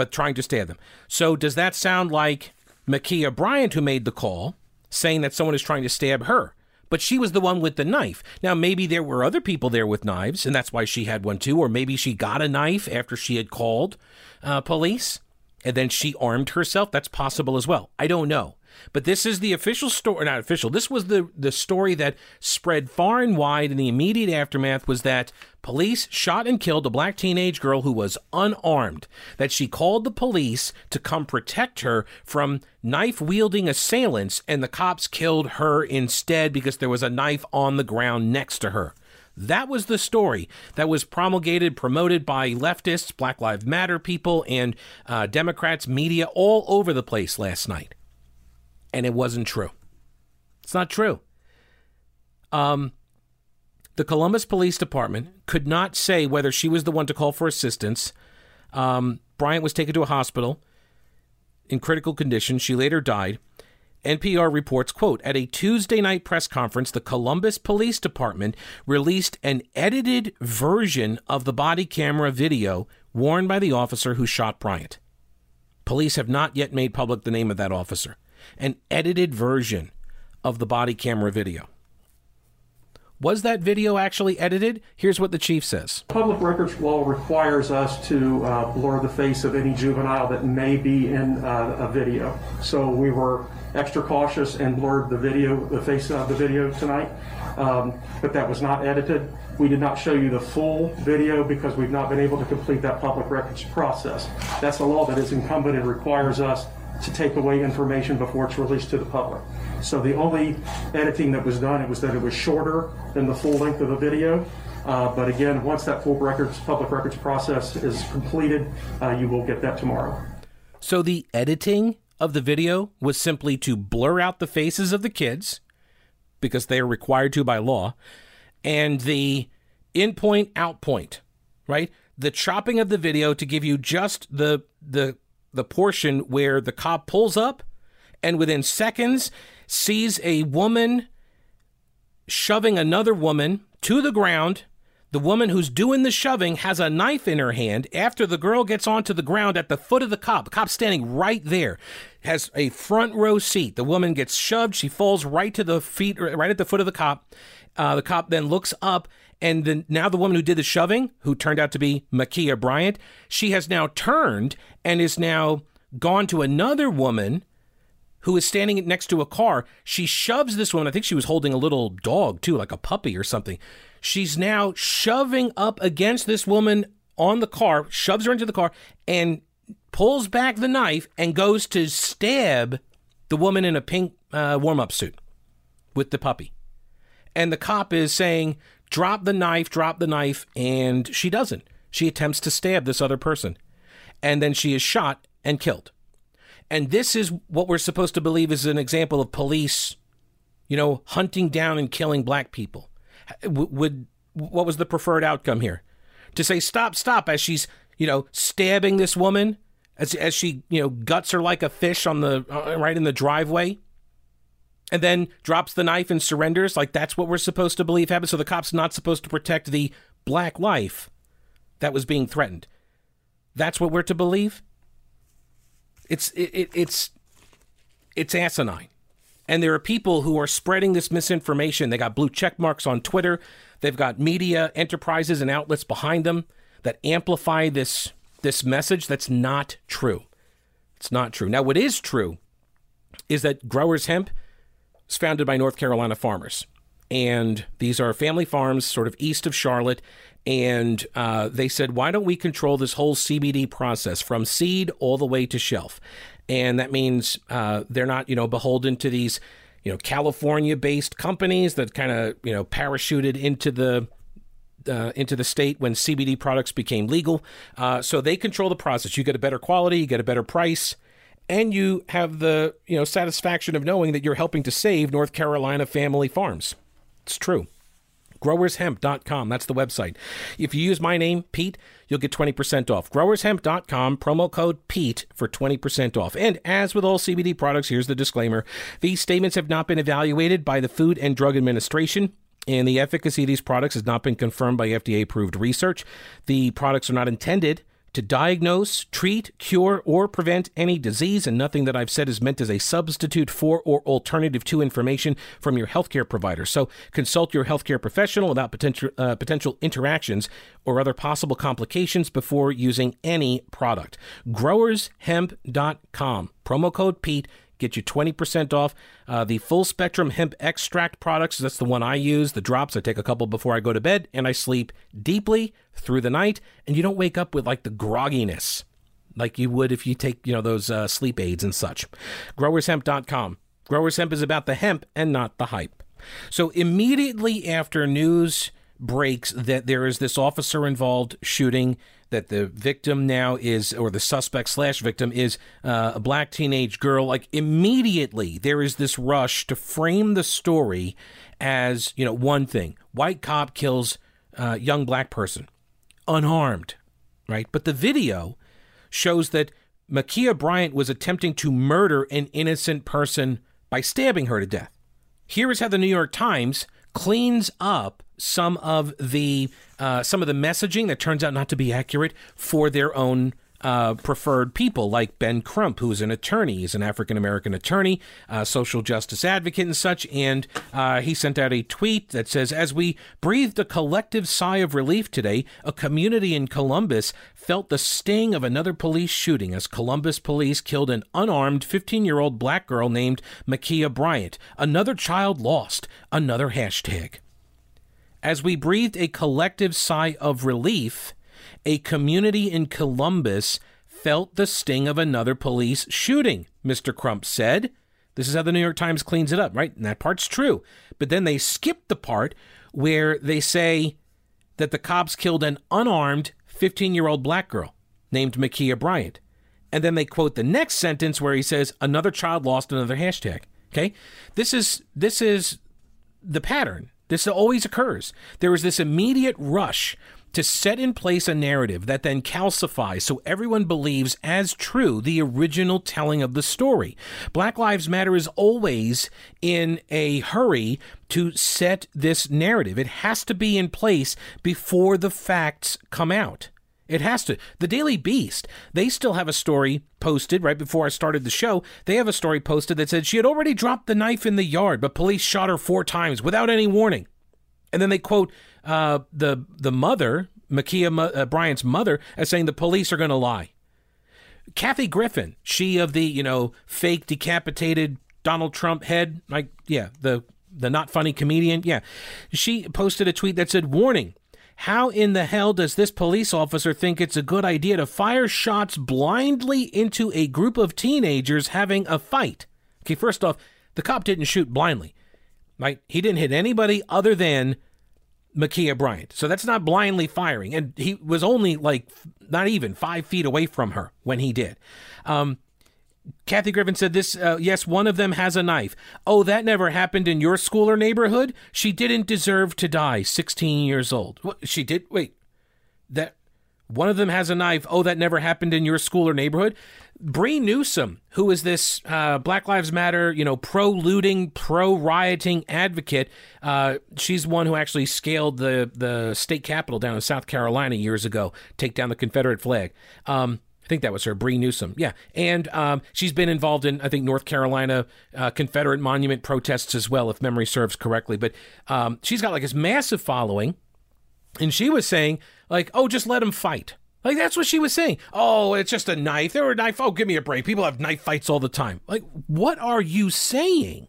but trying to stab them. So does that sound like Ma'Khia Bryant who made the call, saying that someone is trying to stab her? But she was the one with the knife. Now, maybe there were other people there with knives, and that's why she had one too. Or maybe she got a knife after she had called uh, police, and then she armed herself. That's possible as well. I don't know. But this is the official story, not official. This was the the story that spread far and wide in the immediate aftermath was that police shot and killed a black teenage girl who was unarmed. That she called the police to come protect her from knife wielding assailants, and the cops killed her instead because there was a knife on the ground next to her. That was the story that was promulgated, promoted by leftists, Black Lives Matter people, and uh, Democrats, media all over the place last night and it wasn't true. It's not true. Um, the Columbus Police Department could not say whether she was the one to call for assistance. Um, Bryant was taken to a hospital in critical condition. She later died. NPR reports, quote, at a Tuesday night press conference, the Columbus Police Department released an edited version of the body camera video worn by the officer who shot Bryant. Police have not yet made public the name of that officer an edited version of the body camera video. Was that video actually edited? Here's what the chief says. Public records law requires us to uh, blur the face of any juvenile that may be in uh, a video. So we were extra cautious and blurred the video, the face of the video tonight. Um, but that was not edited. We did not show you the full video because we've not been able to complete that public records process. That's a law that is incumbent and requires us to take away information before it's released to the public. So the only editing that was done, it was that it was shorter than the full length of the video. Uh, but again, once that full records, public records process is completed, uh, you will get that tomorrow. So the editing of the video was simply to blur out the faces of the kids because they are required to by law, and the in point out point, right? The chopping of the video to give you just the the the portion where the cop pulls up and within seconds sees a woman shoving another woman to the ground. The woman who's doing the shoving has a knife in her hand after the girl gets onto the ground at the foot of the cop. The cop's standing right there, has a front row seat. The woman gets shoved. She falls right to the feet, right at the foot of the cop. Uh, the cop then looks up, and then now the woman who did the shoving, who turned out to be Ma'Khia Bryant, she has now turned and is now gone to another woman who is standing next to a car. She shoves this woman. I think she was holding a little dog too, like a puppy or something. She's now shoving up against this woman on the car, shoves her into the car, and pulls back the knife and goes to stab the woman in a pink uh, warm up suit with the puppy. And the cop is saying, drop the knife, drop the knife. And she doesn't. She attempts to stab this other person. And then she is shot and killed. And this is what we're supposed to believe is an example of police, you know, hunting down and killing black people. Would what was the preferred outcome here? To say stop, stop as she's, you know, stabbing this woman as as she, you know, guts her like a fish on the uh, right in the driveway and then drops the knife and surrenders. Like that's what we're supposed to believe happened. So the cop's not supposed to protect the black life that was being threatened. That's what we're to believe. It's it, it, it's it's asinine. And there are people who are spreading this misinformation. They got blue check marks on Twitter. They've got media enterprises and outlets behind them that amplify this this message that's not true. It's not true. Now what is true is that growers hemp founded by North Carolina farmers. And these are family farms sort of east of Charlotte. And uh, they said, why don't we control this whole CBD process from seed all the way to shelf? And that means uh, they're not, you know, beholden to these, you know, California-based companies that kind of, you know, parachuted into the uh, into the state when CBD products became legal. Uh, so they control the process. You get a better quality, you get a better price, and you have the you know satisfaction of knowing that you're helping to save North Carolina family farms. It's true. GrowersHemp.com. That's the website. If you use my name, Pete, you'll get 20% off. GrowersHemp.com, promo code PETE for 20% off. And as with all CBD products, here's the disclaimer these statements have not been evaluated by the Food and Drug Administration. And the efficacy of these products has not been confirmed by FDA approved research. The products are not intended to diagnose, treat, cure, or prevent any disease, and nothing that I've said is meant as a substitute for or alternative to information from your healthcare provider. So consult your healthcare professional about potential uh, potential interactions or other possible complications before using any product. GrowersHemp.com. Promo code Pete get you 20% off uh, the full spectrum hemp extract products. That's the one I use. The drops, I take a couple before I go to bed, and I sleep deeply through the night. And you don't wake up with like the grogginess like you would if you take, you know, those uh, sleep aids and such. GrowersHemp.com. Growers Hemp is about the hemp and not the hype. So immediately after news breaks that there is this officer involved shooting that the victim now is, or the suspect slash victim is uh, a black teenage girl, like immediately there is this rush to frame the story as, you know, one thing white cop kills uh, young black person, unarmed, right? But the video shows that Ma'Khia Bryant was attempting to murder an innocent person by stabbing her to death. Here is how the New York Times cleans up some of the uh, some of the messaging that turns out not to be accurate for their own uh, preferred people like Ben Crump, who is an attorney. He's an African American attorney, uh, social justice advocate, and such. And uh, he sent out a tweet that says, As we breathed a collective sigh of relief today, a community in Columbus felt the sting of another police shooting as Columbus police killed an unarmed 15 year old black girl named Ma'Khia Bryant. Another child lost. Another hashtag. As we breathed a collective sigh of relief, a community in Columbus felt the sting of another police shooting, Mr. Crump said. This is how the New York Times cleans it up, right? And that part's true. But then they skip the part where they say that the cops killed an unarmed 15 year old black girl named Ma'Khia Bryant. And then they quote the next sentence where he says, another child lost another hashtag. Okay? This is this is the pattern. This always occurs. There is this immediate rush to set in place a narrative that then calcifies so everyone believes as true the original telling of the story. Black Lives Matter is always in a hurry to set this narrative. It has to be in place before the facts come out. It has to. The Daily Beast, they still have a story posted right before I started the show. They have a story posted that said she had already dropped the knife in the yard, but police shot her four times without any warning. And then they quote uh, the the mother, Ma'Khia uh, Bryant's mother, as saying the police are going to lie. Kathy Griffin, she of the you know fake decapitated Donald Trump head, like yeah, the the not funny comedian, yeah, she posted a tweet that said, "Warning." How in the hell does this police officer think it's a good idea to fire shots blindly into a group of teenagers having a fight? Okay, first off, the cop didn't shoot blindly. Right? He didn't hit anybody other than Ma'Khia Bryant. So that's not blindly firing. And he was only like not even five feet away from her when he did. Um, Kathy Griffin said this, uh, yes, one of them has a knife. Oh, that never happened in your school or neighborhood? She didn't deserve to die, 16 years old. What, she did? Wait, that one of them has a knife. Oh, that never happened in your school or neighborhood. Bree Newsom, who is this uh, Black Lives Matter, you know, pro looting, pro rioting advocate, uh, she's one who actually scaled the the state capitol down in South Carolina years ago, take down the Confederate flag. Um, think that was her, Bree Newsom. Yeah, and um, she's been involved in, I think, North Carolina uh, Confederate monument protests as well, if memory serves correctly. But um, she's got like this massive following, and she was saying like, "Oh, just let them fight." Like that's what she was saying. Oh, it's just a knife. There were a knife. Oh, give me a break. People have knife fights all the time. Like, what are you saying?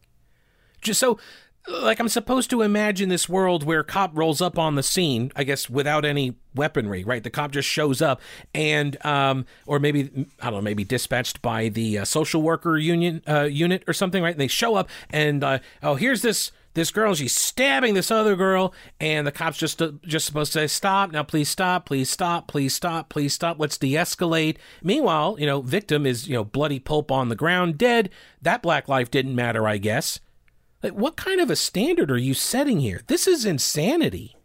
Just so like I'm supposed to imagine this world where cop rolls up on the scene, I guess without any weaponry, right? The cop just shows up and um or maybe I don't know, maybe dispatched by the uh, social worker union uh, unit or something, right? And they show up and uh, oh, here's this this girl. She's stabbing this other girl. And the cops just uh, just supposed to say stop. Now please stop. Please stop. Please stop. Please stop. Let's de-escalate. Meanwhile you know victim is you know bloody pulp on the ground dead. That black life didn't matter i guess like what kind of a standard are you setting here this is insanity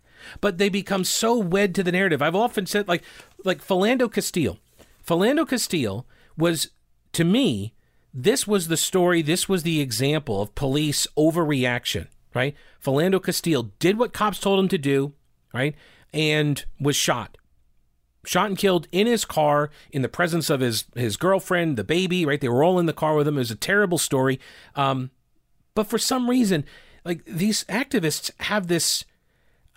but they become so wed to the narrative i've often said like like philando castile philando castile was to me this was the story this was the example of police overreaction right? Philando Castile did what cops told him to do, right? And was shot. Shot and killed in his car in the presence of his his girlfriend, the baby, right? They were all in the car with him. It was a terrible story. Um, but for some reason, like these activists have this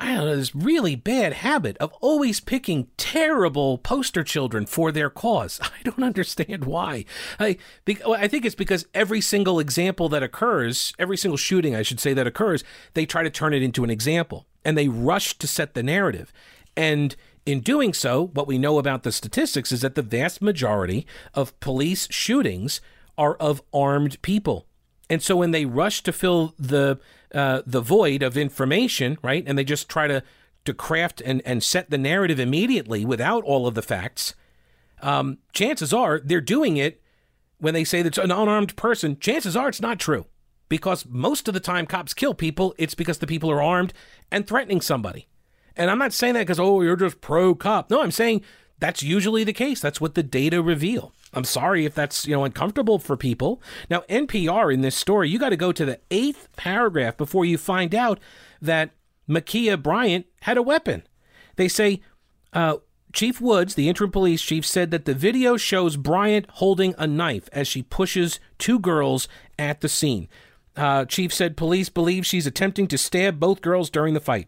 I don't know, this really bad habit of always picking terrible poster children for their cause. I don't understand why. I, I think it's because every single example that occurs, every single shooting, I should say, that occurs, they try to turn it into an example and they rush to set the narrative. And in doing so, what we know about the statistics is that the vast majority of police shootings are of armed people. And so when they rush to fill the uh, the void of information, right, and they just try to to craft and, and set the narrative immediately without all of the facts, um, chances are they're doing it when they say that it's an unarmed person. Chances are it's not true because most of the time cops kill people, it's because the people are armed and threatening somebody. And I'm not saying that because, oh, you're just pro cop. No, I'm saying that's usually the case. That's what the data reveal. I'm sorry if that's you know uncomfortable for people. Now NPR in this story, you got to go to the eighth paragraph before you find out that Ma'Khia Bryant had a weapon. They say uh, Chief Woods, the interim police chief, said that the video shows Bryant holding a knife as she pushes two girls at the scene. Uh, chief said police believe she's attempting to stab both girls during the fight.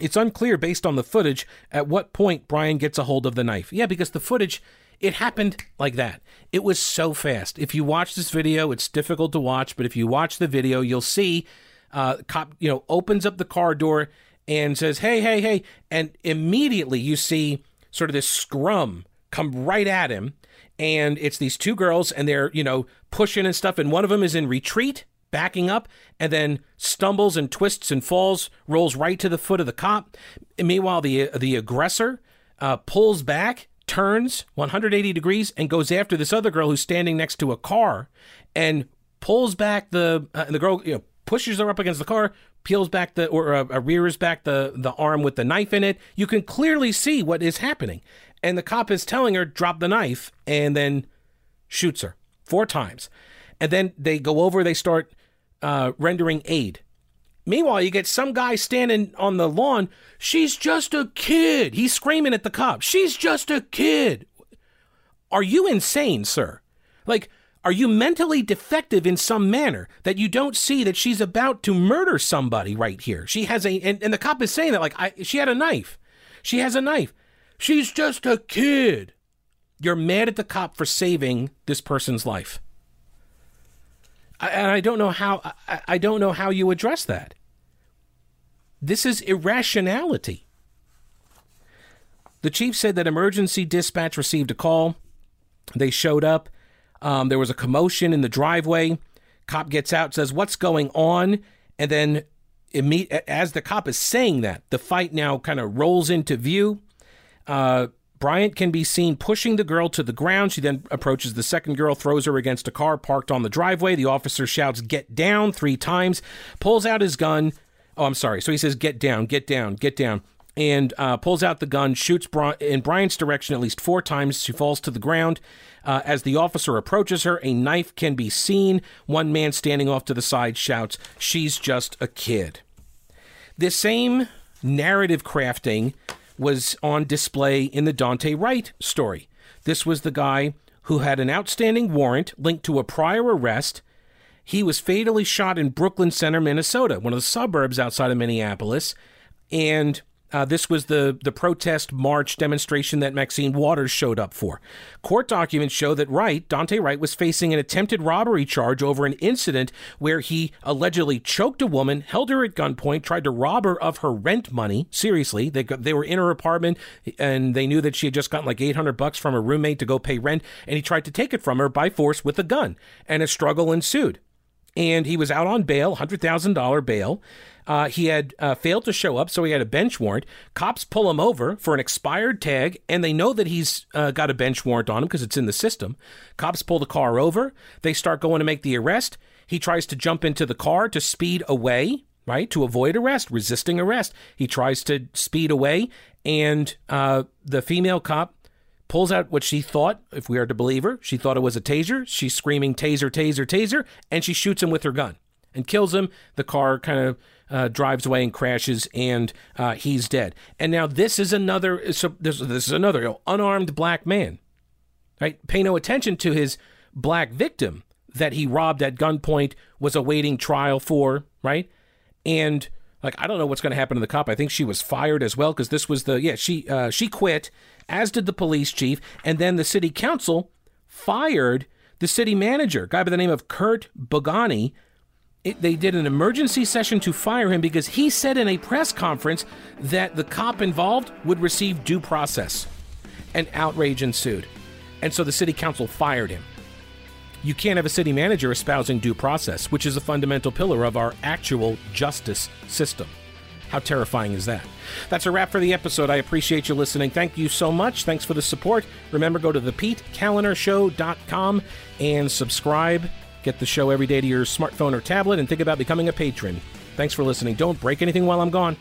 It's unclear based on the footage at what point Bryant gets a hold of the knife. Yeah, because the footage, it happened like that. It was so fast. If you watch this video, it's difficult to watch, but if you watch the video, you'll see uh, cop, you know, opens up the car door and says, "Hey, hey, hey," and immediately you see sort of this scrum come right at him, and it's these two girls, and they're you know pushing and stuff, and one of them is in retreat, backing up, and then stumbles and twists and falls, rolls right to the foot of the cop. And meanwhile, the the aggressor uh, pulls back, turns 180 degrees, and goes after this other girl who's standing next to a car, and pulls back the uh, the girl you know pushes her up against the car, peels back the or uh, rears back the the arm with the knife in it. You can clearly see what is happening, and the cop is telling her drop the knife, and then shoots her four times, and then they go over. They start uh, rendering aid. Meanwhile, you get some guy standing on the lawn. She's just a kid. He's screaming at the cop. She's just a kid. Are you insane, sir? Like are you mentally defective in some manner that you don't see that she's about to murder somebody right here? She has a, and, and the cop is saying that like I, she had a knife. She has a knife. She's just a kid. You're mad at the cop for saving this person's life. And I don't know how I, I don't know how you address that. This is irrationality. The chief said that emergency dispatch received a call. They showed up. Um, there was a commotion in the driveway. Cop gets out, says, What's going on? And then, as the cop is saying that, the fight now kind of rolls into view. Uh, Bryant can be seen pushing the girl to the ground. She then approaches the second girl, throws her against a car parked on the driveway. The officer shouts, Get down three times, pulls out his gun. Oh, I'm sorry. So he says, Get down, get down, get down and uh, pulls out the gun, shoots Bri- in Bryant's direction at least four times. She falls to the ground. Uh, as the officer approaches her, a knife can be seen. One man standing off to the side shouts, She's just a kid. This same narrative crafting was on display in the Daunte Wright story. This was the guy who had an outstanding warrant linked to a prior arrest. He was fatally shot in Brooklyn Center, Minnesota, one of the suburbs outside of Minneapolis. And uh, this was the, the protest march demonstration that Maxine Waters showed up for. Court documents show that Wright, Daunte Wright, was facing an attempted robbery charge over an incident where he allegedly choked a woman, held her at gunpoint, tried to rob her of her rent money. Seriously, they they were in her apartment and they knew that she had just gotten like 800 bucks from her roommate to go pay rent, and he tried to take it from her by force with a gun, and a struggle ensued. And he was out on bail, $100,000 bail. Uh, he had uh, failed to show up, so he had a bench warrant. Cops pull him over for an expired tag, and they know that he's uh, got a bench warrant on him because it's in the system. Cops pull the car over. They start going to make the arrest. He tries to jump into the car to speed away, right, to avoid arrest, resisting arrest. He tries to speed away, and uh, the female cop pulls out what she thought, if we are to believe her, she thought it was a taser. She's screaming, taser, taser, taser, and she shoots him with her gun and kills him. The car kind of uh, drives away and crashes, and uh, he's dead. And now this is another. So this, this is another you know, unarmed black man. Right? Pay no attention to his black victim that he robbed at gunpoint was awaiting trial for. Right? And like I don't know what's going to happen to the cop. I think she was fired as well because this was the yeah she uh, she quit, as did the police chief, and then the city council fired the city manager, guy by the name of Curt Boganey, it, they did an emergency session to fire him because he said in a press conference that the cop involved would receive due process. And outrage ensued. And so the city council fired him. You can't have a city manager espousing due process, which is a fundamental pillar of our actual justice system. How terrifying is that? That's a wrap for the episode. I appreciate you listening. Thank you so much. Thanks for the support. Remember, go to thepetekalinershow.com and subscribe Get the show every day to your smartphone or tablet and think about becoming a patron. Thanks for listening. Don't break anything while I'm gone.